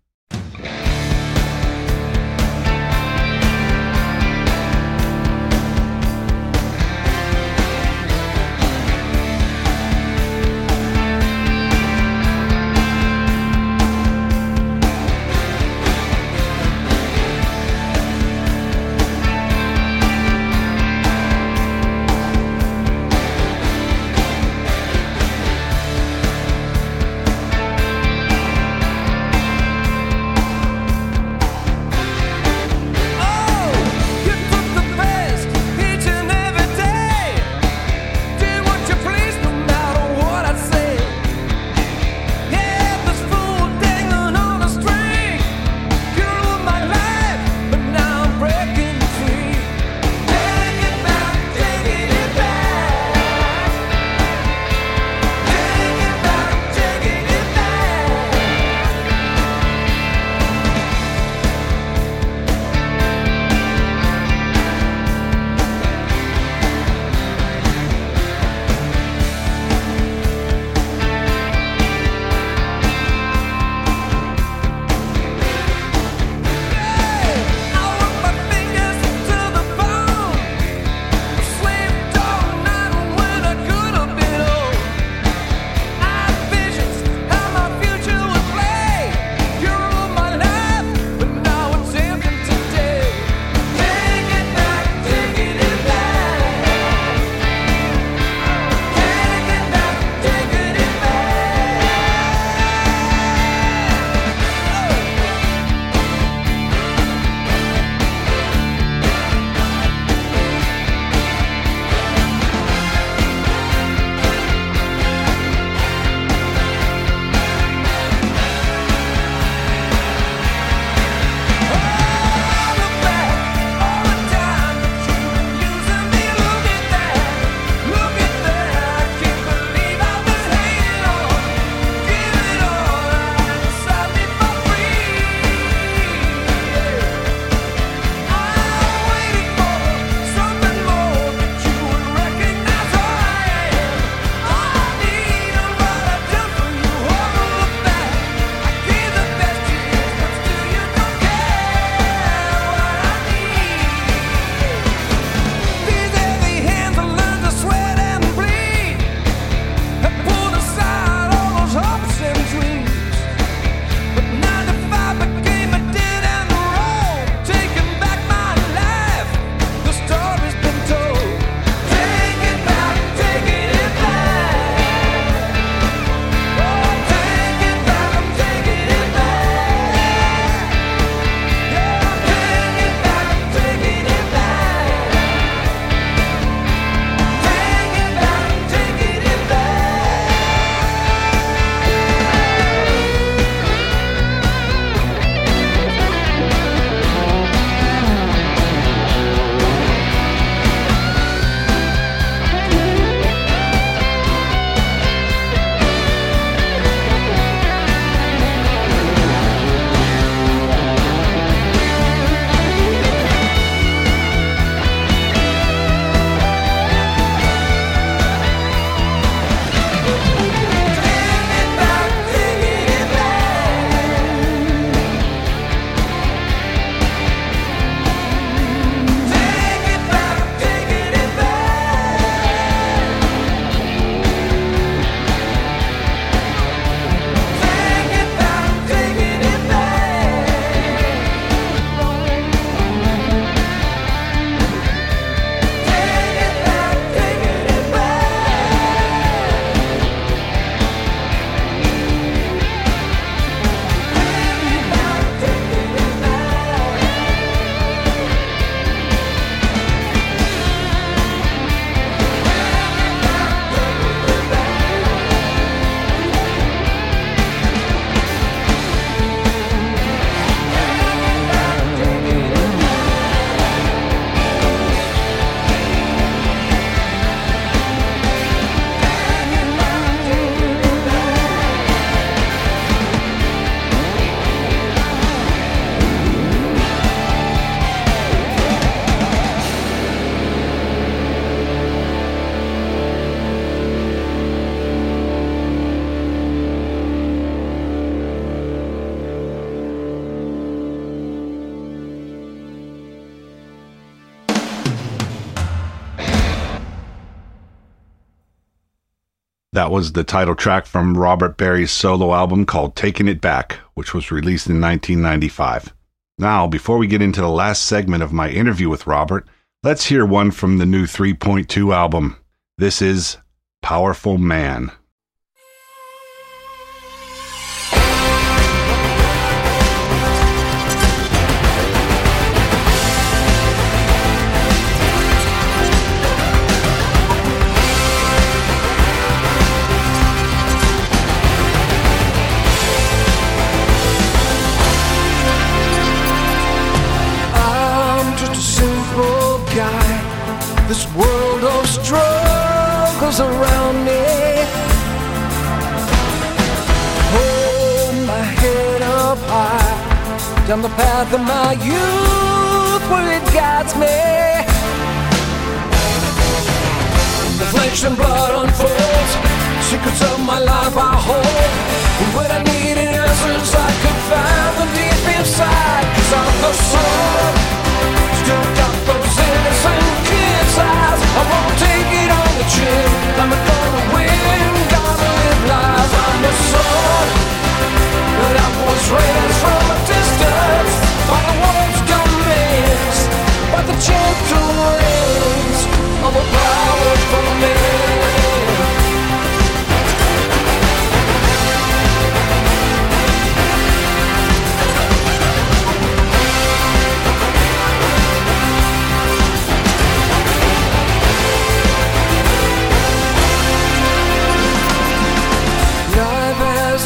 That was the title track from Robert Berry's solo album called Taking It Back, which was released in 1995. Now, before we get into the last segment of my interview with Robert, let's hear one from the new 3.2 album. This is Powerful Man. Down the path of my youth where it guides me. The flesh and blood unfolds, secrets of my life I hold. And when I needed answers, I could find them deep inside. Cause I'm the son, still got those innocent kids' eyes. I won't take it on the chin. I'm gonna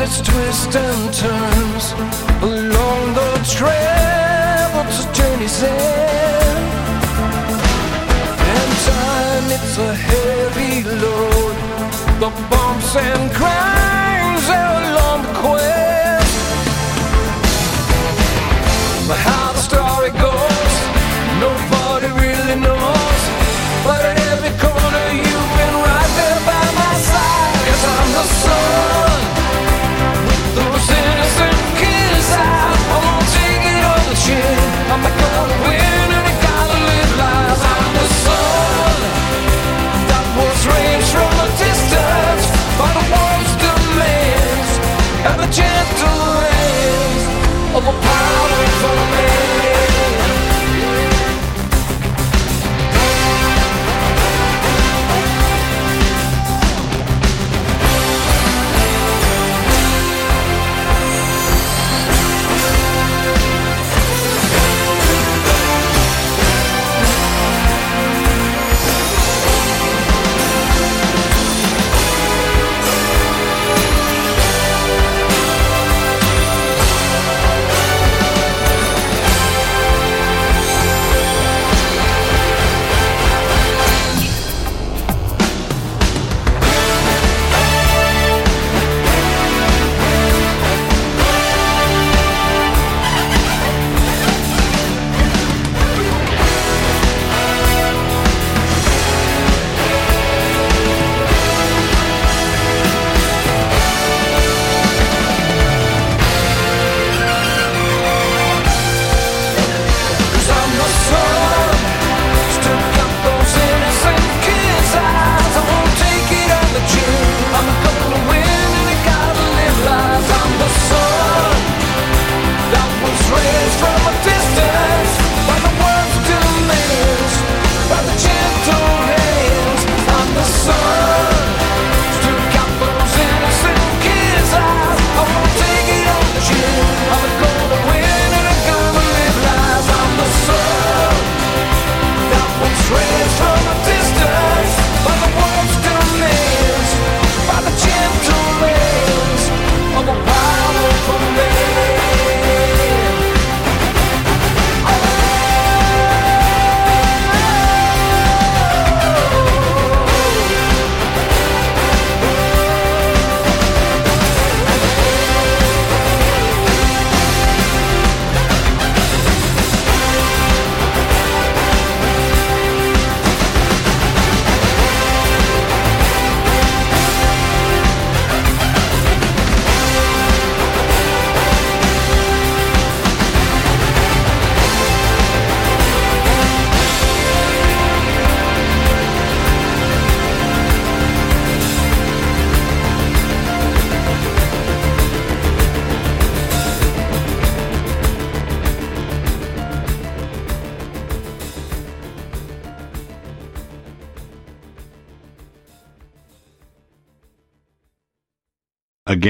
its twists and turns along the traveled load. The bumps and grinds are along the quest. But how the story goes, nobody really knows. But at every corner, you've been right there by my side. Cause I'm the sun. Those innocent kids. I won't take it on the chin. I'm not gonna gentle rays of a powerful man.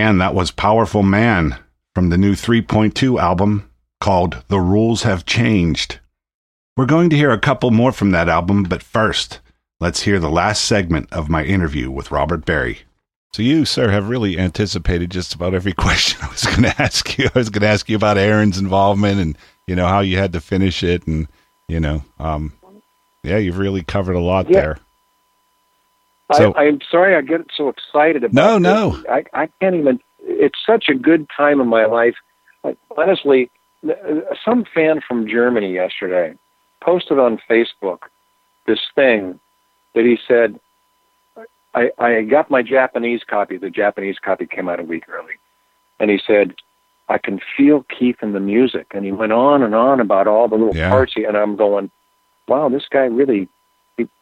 Again, that was Powerful Man from the new 3.2 album called The Rules Have Changed. We're going to hear a couple more from that album, but first, let's hear the last segment of my interview with Robert Berry. So you, sir, have really anticipated just about every question I was going to ask you. I was going to ask you about Aaron's involvement and you know how you had to finish it, and you know, um, yeah, you've really covered a lot Yeah. there. So- I, I'm sorry I get so excited about No, this. no. I, I can't even. It's such a good time in my life. Like, honestly, some fan from Germany yesterday posted on Facebook this thing that he said, I, I got my Japanese copy. The Japanese copy came out a week early. And he said, I can feel Keith in the music. And he went on and on about all the little Yeah. parts. He, and I'm going, wow, this guy really,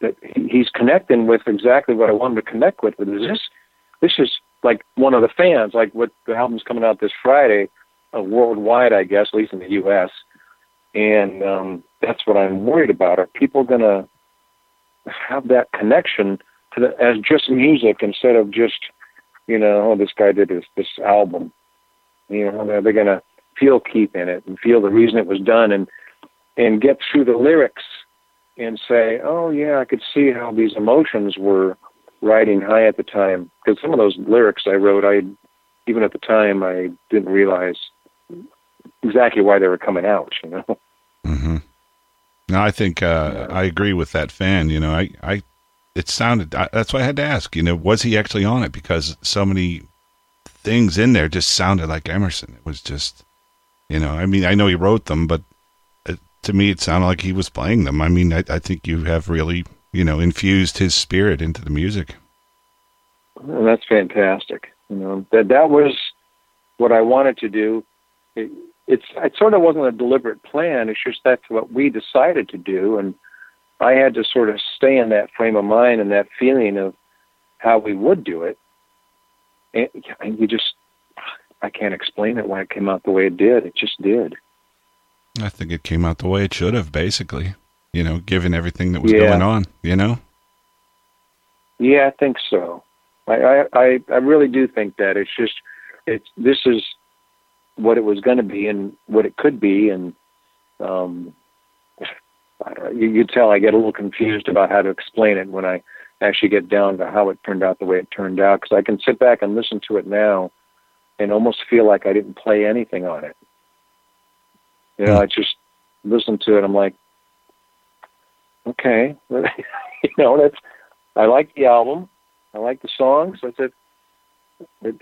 that he's connecting with exactly what I wanted to connect with. But is this, this is like one of the fans, like what the album's coming out this Friday, uh, worldwide, I guess, at least in the U.S. And um, that's what I'm worried about. Are people going to have that connection to the, as just music instead of just, you know, oh, this guy did this this album. You know, they're, they're going to feel Keith in it and feel the reason it was done and and get through the lyrics and say, oh yeah, I could see how these emotions were riding high at the time because some of those lyrics I wrote, I even at the time I didn't realize exactly why they were coming out. You know. hmm No, I think uh, I agree with that fan. You know, I, I, it sounded. I, that's why I had to ask. You know, was he actually on it? Because so many things in there just sounded like Emerson. It was just, you know, I mean, I know he wrote them, but to me, it sounded like he was playing them. I mean, I, I think you have really, you know, infused his spirit into the music. And that's fantastic. You know that that was what I wanted to do. It, it's it sort of wasn't a deliberate plan. It's just that's what we decided to do, and I had to sort of stay in that frame of mind and that feeling of how we would do it. And you just, I can't explain it why it came out the way it did. It just did. I think it came out the way it should have, basically. You know, given everything that was Yeah. going on. You know. Yeah, I think so. I, I, I, I really do think that it's just, it's this is what it was going to be and what it could be, and um, I don't know, you, you tell I get a little confused about how to explain it when I actually get down to how it turned out the way it turned out, because I can sit back and listen to it now, and almost feel like I didn't play anything on it. You know, hmm. I just listen to it. I'm like, okay, you know, that's I like the album. I like the songs. I said, it.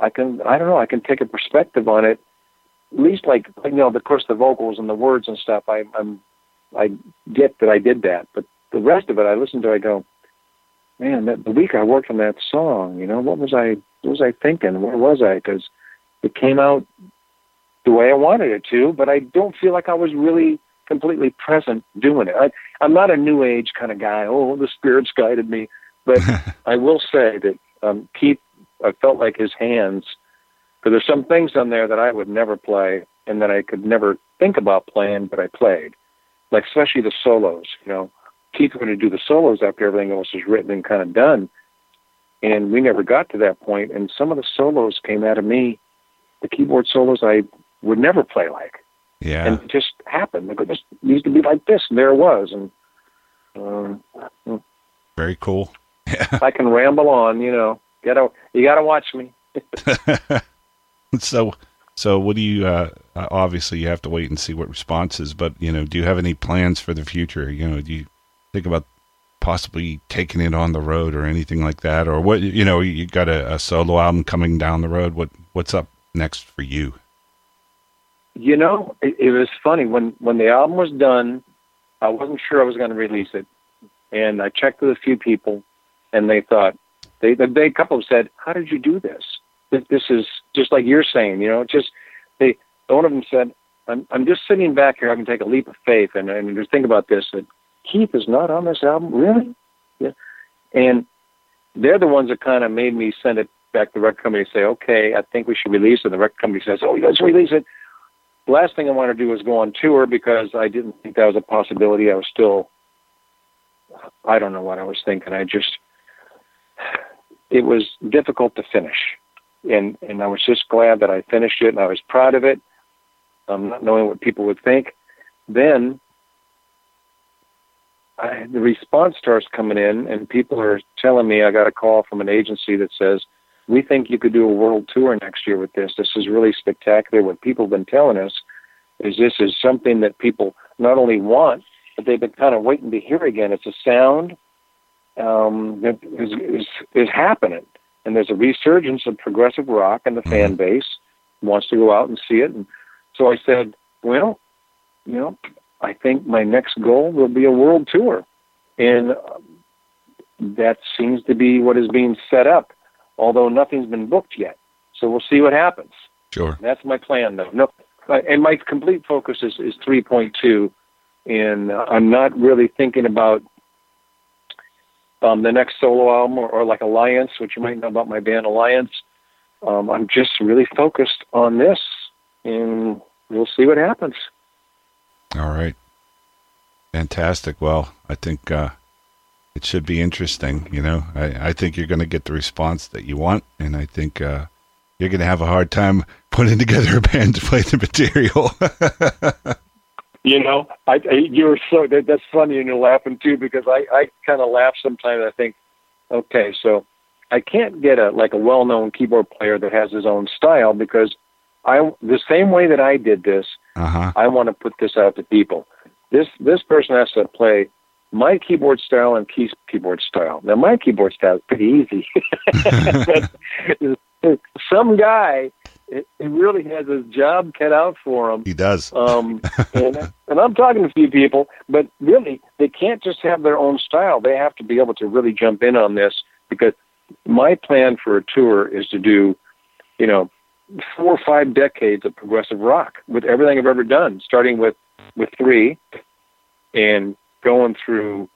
I can. I don't know. I can take a perspective on it. At least, like you know, of course, the vocals and the words and stuff. I, I'm. I get that I did that, but the rest of it, I listen to. I go, man, that, the week I worked on that song, you know, what was I? What was I thinking? Where was I? Because it came out the way I wanted it to, but I don't feel like I was really completely present doing it. I, I'm not a new age kind of guy. Oh, the spirits guided me, but I will say that um, Keith, I felt like his hands, because there's some things on there that I would never play and that I could never think about playing, but I played, like especially the solos. You know, Keith going to do the solos after everything else was written and kind of done, and we never got to that point. And some of the solos came out of me, the keyboard solos I would never play like Yeah. and it just happened. Like, This needs to be like this, and there it was. And um, Very cool. I can ramble on, you know. Gotta you gotta watch me. so so what do you uh uh, obviously you have to wait and see what response is but you know do you have any plans for the future you know do you think about possibly taking it on the road or anything like that or what you know you got a, a solo album coming down the road what what's up next for you You know, it, it was funny when when the album was done. I wasn't sure I was going to release it, and I checked with a few people, and they thought they the they couple said, "How did you do this? This, this is just like you're saying, you know. Just they one of them said, "I'm I'm just sitting back here. I can take a leap of faith and and just think about this. That Keith is not on this album, really? Yeah, and they're the ones that kind of made me send it back to the record company and say, okay, I think we should release it. And the record company says, oh, let's release it. The last thing I wanted to do was go on tour because I didn't think that was a possibility. I was still, I don't know what I was thinking. I just, it was difficult to finish. and and I was just glad that I finished it, and I was proud of it. Um, not knowing what people would think. Then I, the response starts coming in, and people are telling me I got a call from an agency that says we think you could do a world tour next year with this. This is really spectacular. What people have been telling us is this is something that people not only want, but they've been kind of waiting to hear again. It's a sound um, that is, is is happening, and there's a resurgence of progressive rock, and the fan base wants to go out and see it. And so I said, well, you know, I think my next goal will be a world tour, and that seems to be what is being set up, although nothing's been booked yet. So we'll see what happens. Sure. That's my plan, though. No, uh, and my complete focus is is 3.2, and I'm not really thinking about um, the next solo album or, or like Alliance, which you might know about my band Alliance. Um, I'm just really focused on this, and we'll see what happens. All right. Fantastic. Well, I think uh, it should be interesting. You know, I, I think you're going to get the response that you want, and I think uh, you're going to have a hard time putting together a band to play the material. You know, I, I you're so that, that's funny and you're laughing too because I I kind of laugh sometimes. I think, okay, so I can't get a like a well-known keyboard player that has his own style because I the same way that I did this, uh-huh. I want to put this out to people. This this person has to play my keyboard style and Keith's keyboard style. Now my keyboard style is pretty easy. but some guy it, it really has his job cut out for him. He does. Um, and, and I'm talking to a few people, but really, they can't just have their own style. They have to be able to really jump in on this because my plan for a tour is to do, you know, four or five decades of progressive rock with everything I've ever done, starting with with three, and going through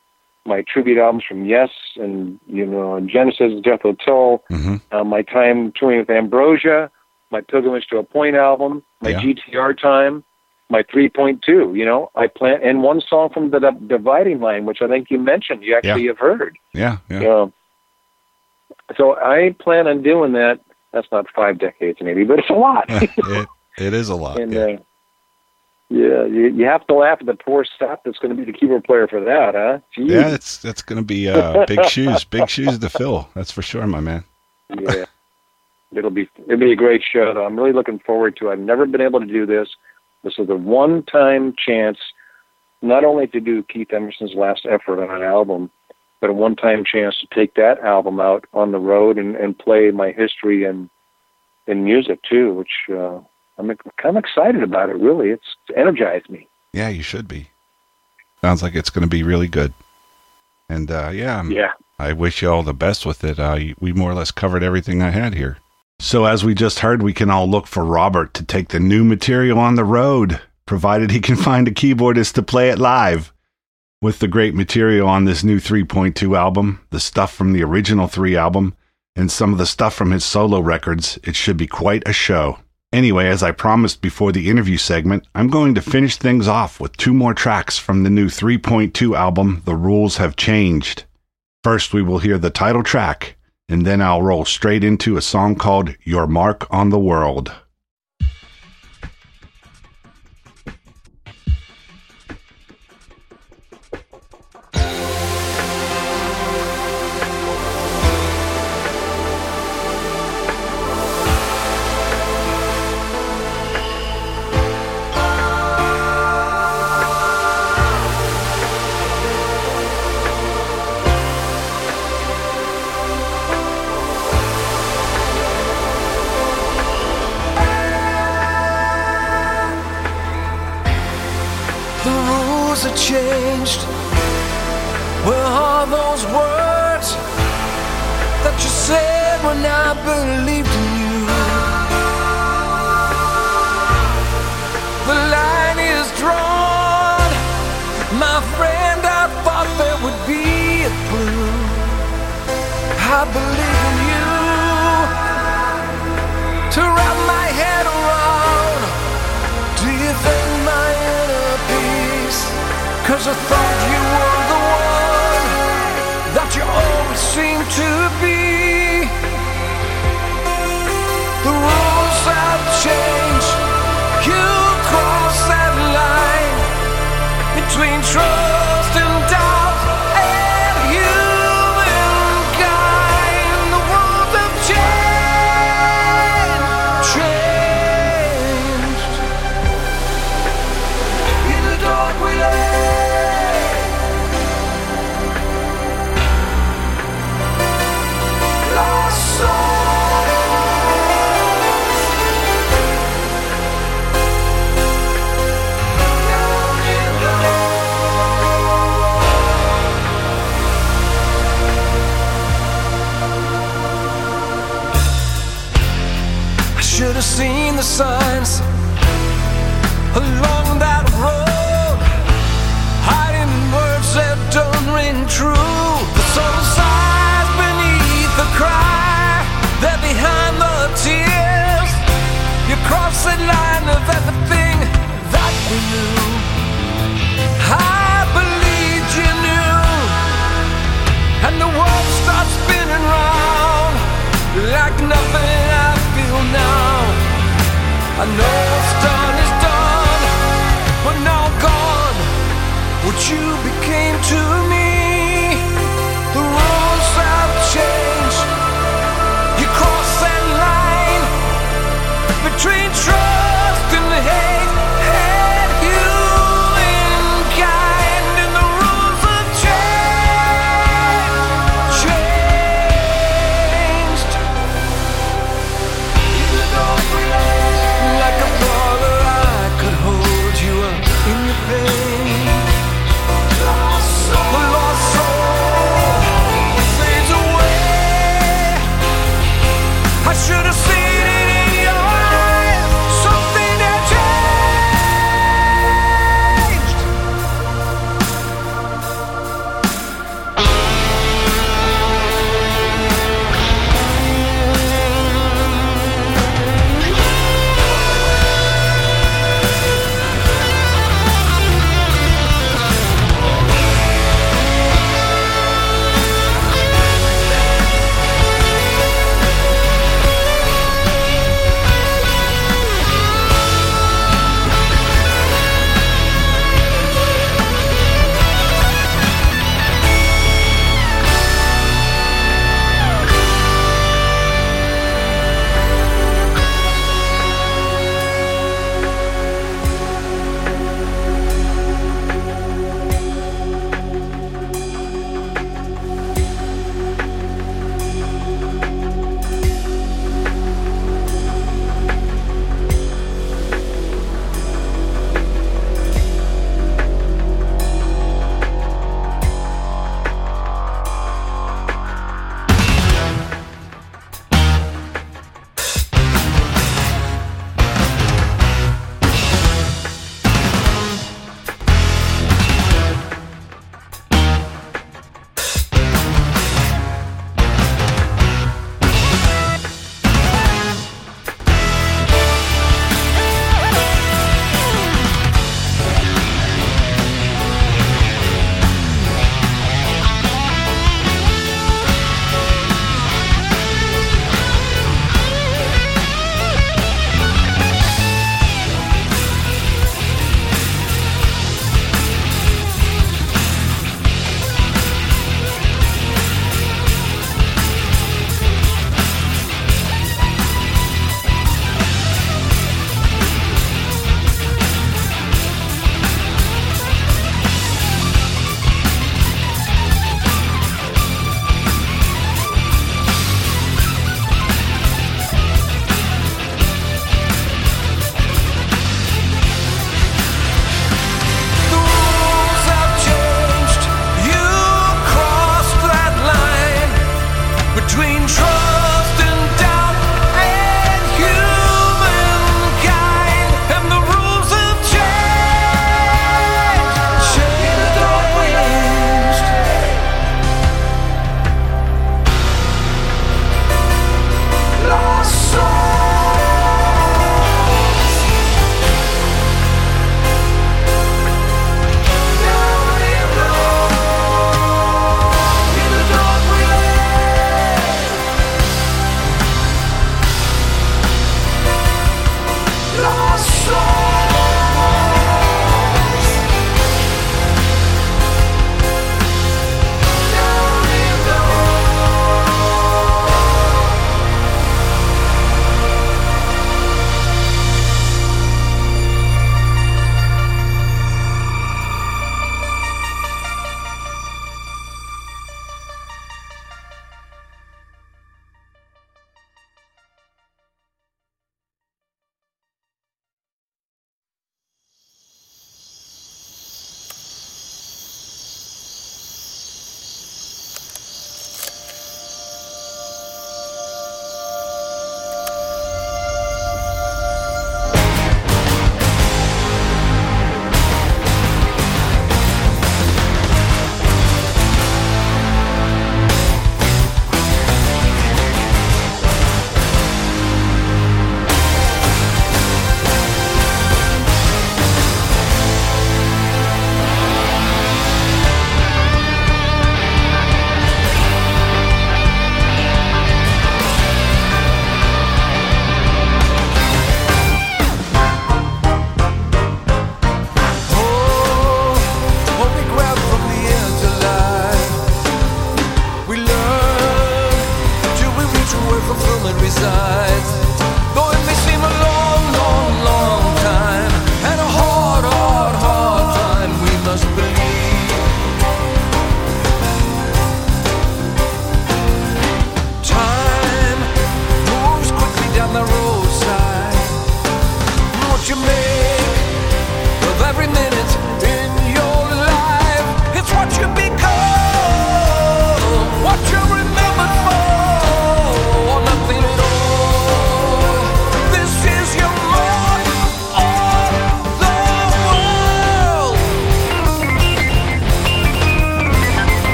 my tribute albums from Yes and you know Genesis, Jethro Tull, mm-hmm. uh, my time touring with Ambrosia, my Pilgrimage to a Point album, my Yeah. GTR time, my 3.2. You know, I plan and one song from the Di- Dividing Line, which I think you mentioned. You actually Yeah. have heard. yeah, yeah. Yeah. So I plan on doing that. That's not five decades, maybe, but it's a lot. it, it is a lot. and yeah. uh, yeah, you, you have to laugh at the poor sap that's going to be the keyboard player for that, huh? Jeez. Yeah, it's that's going to be uh, big shoes, big shoes to fill. That's for sure, my man. yeah. It'll be it'll be a great show. Though. I'm really looking forward to. it. I've never been able to do this. This is a one-time chance, not only to do Keith Emerson's last effort on an album, but a one-time chance to take that album out on the road and, and play my history and in music too, which uh, I'm kind of excited about. It really, it's energized me. Yeah, you should be. Sounds like it's going to be really good. And uh, yeah, I'm- Yeah. I wish you all the best with it. Uh, we more or less covered everything I had here. So as we just heard, we can all look for Robert to take the new material on the road, provided he can find a keyboardist to play it live. With the great material on this new 3.2 album, the stuff from the original 3 album, and some of the stuff from his solo records, it should be quite a show. Anyway, as I promised before the interview segment, I'm going to finish things off with two more tracks from the new 3.2 album, The Rules Have Changed. First, we will hear the title track, and then I'll roll straight into a song called Your Mark on the World. Believed in you? The line is drawn. My friend, I thought there would be a clue. I believe in you to wrap my head around. Do you think my inner peace? Cause I thought you were the one that you always seemed to nothing I feel now. I know what's done is done, but now gone. What you became to me.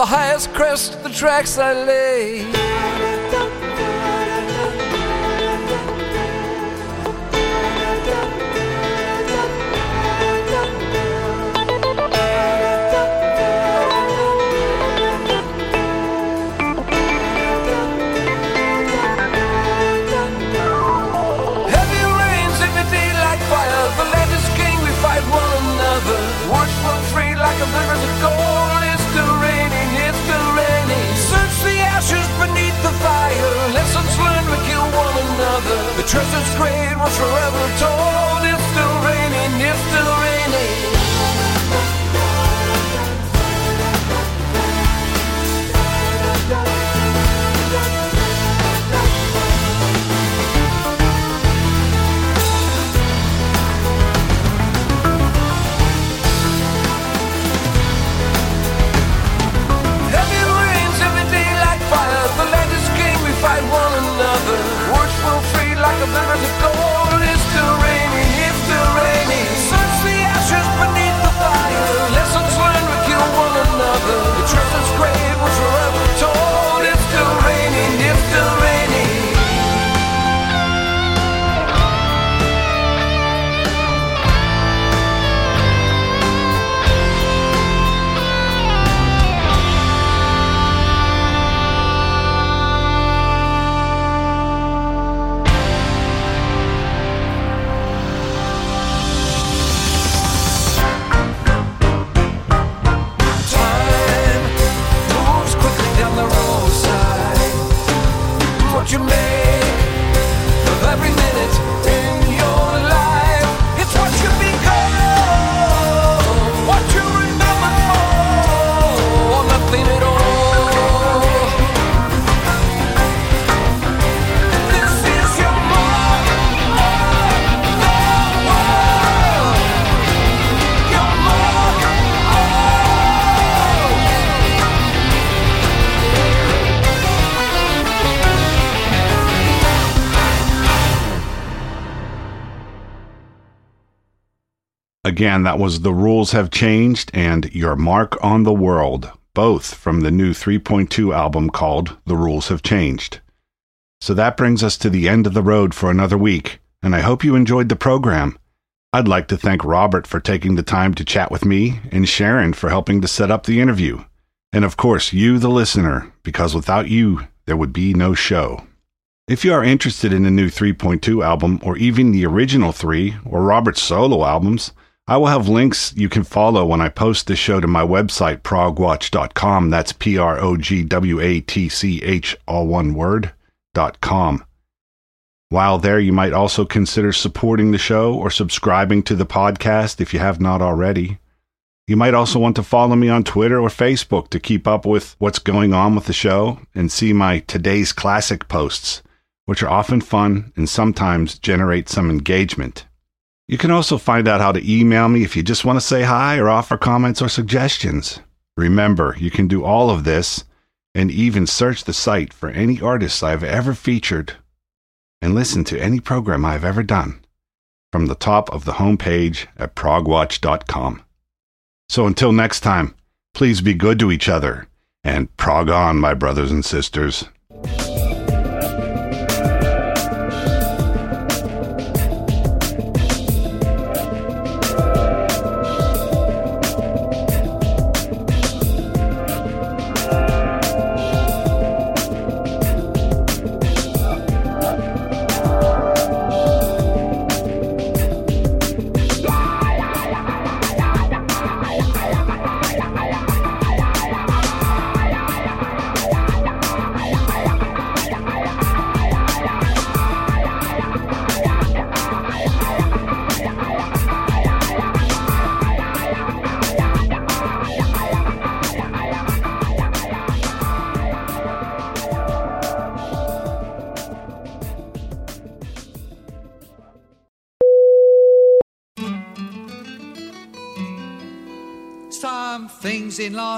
The highest crest, the tracks I lay. Treasure's great was forever told. Like Again, that was The Rules Have Changed and Your Mark on the World, both from the new 3.2 album called The Rules Have Changed. So that brings us to the end of the road for another week, and I hope you enjoyed the program. I'd like to thank Robert for taking the time to chat with me and Sharon for helping to set up the interview. And of course, you, the listener, because without you, there would be no show. If you are interested in the new 3.2 album, or even the original 3 or Robert's solo albums, I will have links you can follow when I post this show to my website, progwatch.com. That's P R O G W A T C H, all one word, dot com. While there, you might also consider supporting the show or subscribing to the podcast if you have not already. You might also want to follow me on Twitter or Facebook to keep up with what's going on with the show and see my today's classic posts, which are often fun and sometimes generate some engagement. You can also find out how to email me if you just want to say hi or offer comments or suggestions. Remember, you can do all of this and even search the site for any artists I've ever featured and listen to any program I've ever done from the top of the homepage at progwatch.com. So until next time, please be good to each other and prog on, my brothers and sisters.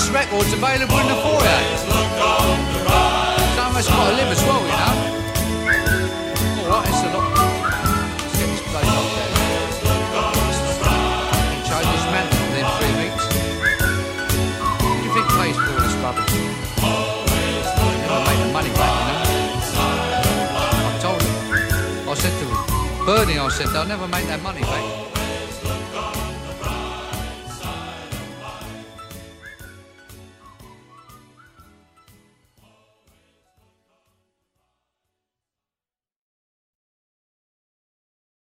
This record's available in the foyer. Some of us got to live as well, you know. Alright, it's a lot. Let's get this place off there. Change this man within three weeks. What do you think pays for all this rubbish? Never make the money back, you know. I told him. I said to him, Bernie, I said, they'll never make that money back.